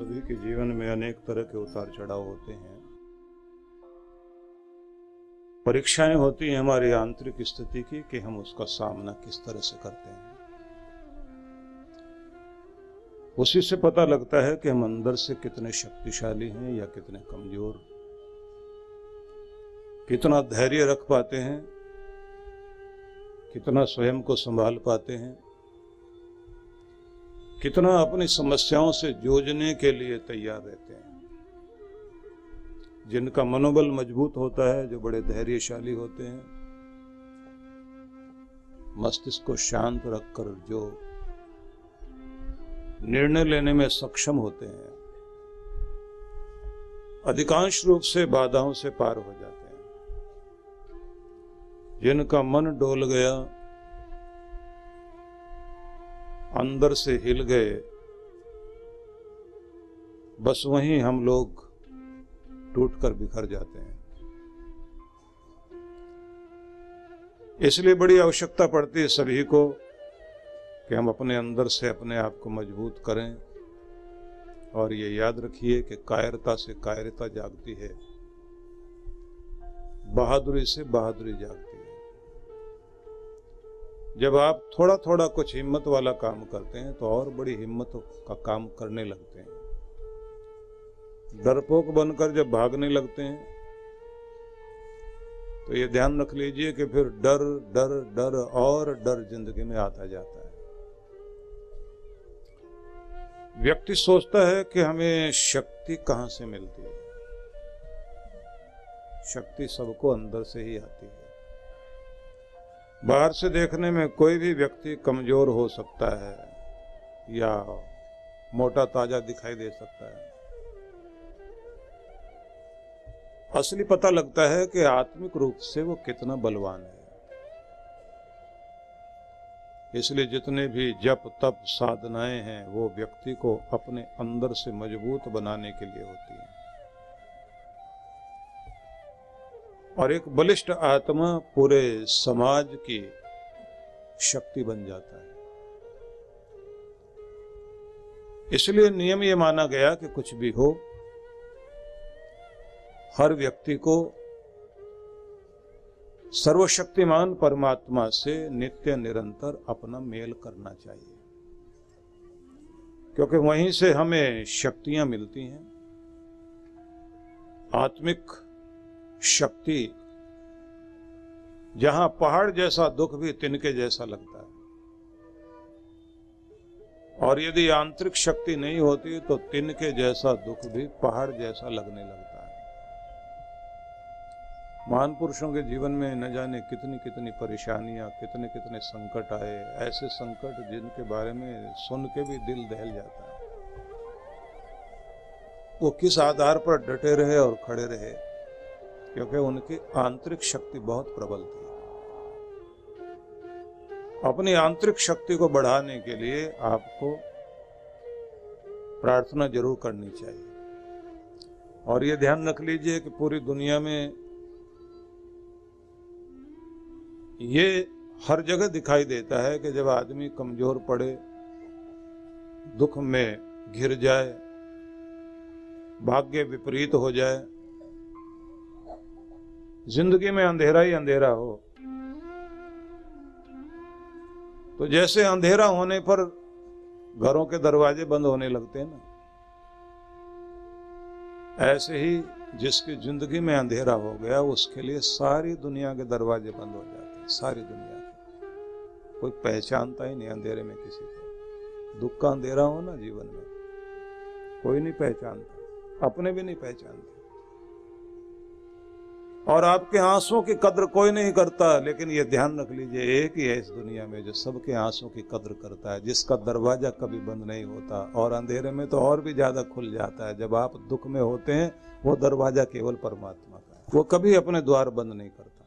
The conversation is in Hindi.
सभी के जीवन में अनेक तरह के उतार चढ़ाव होते हैं। परीक्षाएँ होती हैं हमारी आंतरिक स्थिति की कि हम उसका सामना किस तरह से करते हैं। उसी से पता लगता है कि हम अंदर से कितने शक्तिशाली हैं या कितने कमज़ोर। कितना धैर्य रख पाते हैं, कितना स्वयं को संभाल पाते हैं कितना अपनी समस्याओं से जूझने के लिए तैयार रहते हैं। जिनका मनोबल मज़बूत होता है, जो बड़े धैर्यशाली होते हैं, मस्तिष्क को शांत रखकर जो निर्णय लेने में सक्षम होते हैं, अधिकांश रूप से बाधाओं से पार हो जाते हैं। जिनका मन डोल गया अंदर से हिल गए। बस वहीं हम लोग टूटकर बिखर जाते हैं। इसलिए बड़ी आवश्यकता पड़ती है सभी को कि हम अपने अंदर से अपने आप को मज़बूत करें और ये याद रखिए कि कायरता से कायरता जागती है। बहादुरी से बहादुरी जागती जब आप थोड़ा थोड़ा कुछ हिम्मत वाला काम करते हैं तो और बड़ी हिम्मत का काम करने लगते हैं। डरपोक बनकर जब भागने लगते हैं तो ये ध्यान रख लीजिए कि फिर डर डर डर और डर ज़िंदगी में आता जाता है। व्यक्ति सोचता है कि हमें शक्ति कहाँ से मिलती है? शक्ति सबको अंदर से ही आती है। बाहर से देखने में कोई भी व्यक्ति कमज़ोर हो सकता है या मोटा ताज़ा दिखाई दे सकता है। असली पता लगता है कि आत्मिक रूप से वो कितना बलवान है। इसलिए जितने भी जप, तप, साधनाएँ हैं, वो व्यक्ति को अपने अंदर से मज़बूत बनाने के लिए होती हैं। और एक बलिष्ठ आत्मा पूरे समाज की शक्ति बन जाता है। इसलिए नियम ये माना गया कि कुछ भी हो, हर व्यक्ति को सर्वशक्तिमान परमात्मा से नित्य निरंतर अपना मेल करना चाहिए। क्योंकि वहीं से हमें शक्तियाँ मिलती हैं, आत्मिक शक्ति। जहाँ पहाड़ जैसा दुख भी तिनके जैसा लगता है। और यदि आंतरिक शक्ति नहीं होती तो तिनके जैसा दुख भी पहाड़ जैसा लगने लगता है। महान पुरुषों के जीवन में न जाने कितनी कितनी परेशानियाँ कितने कितने संकट आए, ऐसे संकट जिनके बारे में सुन के भी दिल दहल जाता है। वो किस आधार पर डटे रहे और खड़े रहे? क्योंकि उनकी आंतरिक शक्ति बहुत प्रबल थी। अपनी आंतरिक शक्ति को बढ़ाने के लिए आपको प्रार्थना ज़रूर करनी चाहिए। और ये ध्यान रख लीजिए कि पूरी दुनिया में ये हर जगह दिखाई देता है कि जब आदमी कमज़ोर पड़े, दुख में घिर जाए, भाग्य विपरीत हो जाए ज़िंदगी में अंधेरा ही अंधेरा हो। तो जैसे अंधेरा होने पर घरों के दरवाजे बंद होने लगते हैं ना, ऐसे ही जिसकी ज़िंदगी में अंधेरा हो गया, उसके लिए सारी दुनिया के दरवाजे बंद हो जाते हैं, सारी दुनिया के। कोई पहचानता ही नहीं अंधेरे में किसी को। दुख का अंधेरा हो ना जीवन में। कोई नहीं पहचानता, अपने भी नहीं पहचानते। और आपके आंसुओं की कद्र कोई नहीं करता, लेकिन ये ध्यान रख लीजिए, एक ही है इस दुनिया में जो सबके आंसुओं की कद्र करता है, जिसका दरवाज़ा कभी बंद नहीं होता, और अंधेरे में तो और भी ज़्यादा खुल जाता है। जब आप दुख में होते हैं, वो दरवाज़ा केवल परमात्मा का है। वो कभी अपने द्वार बंद नहीं करता।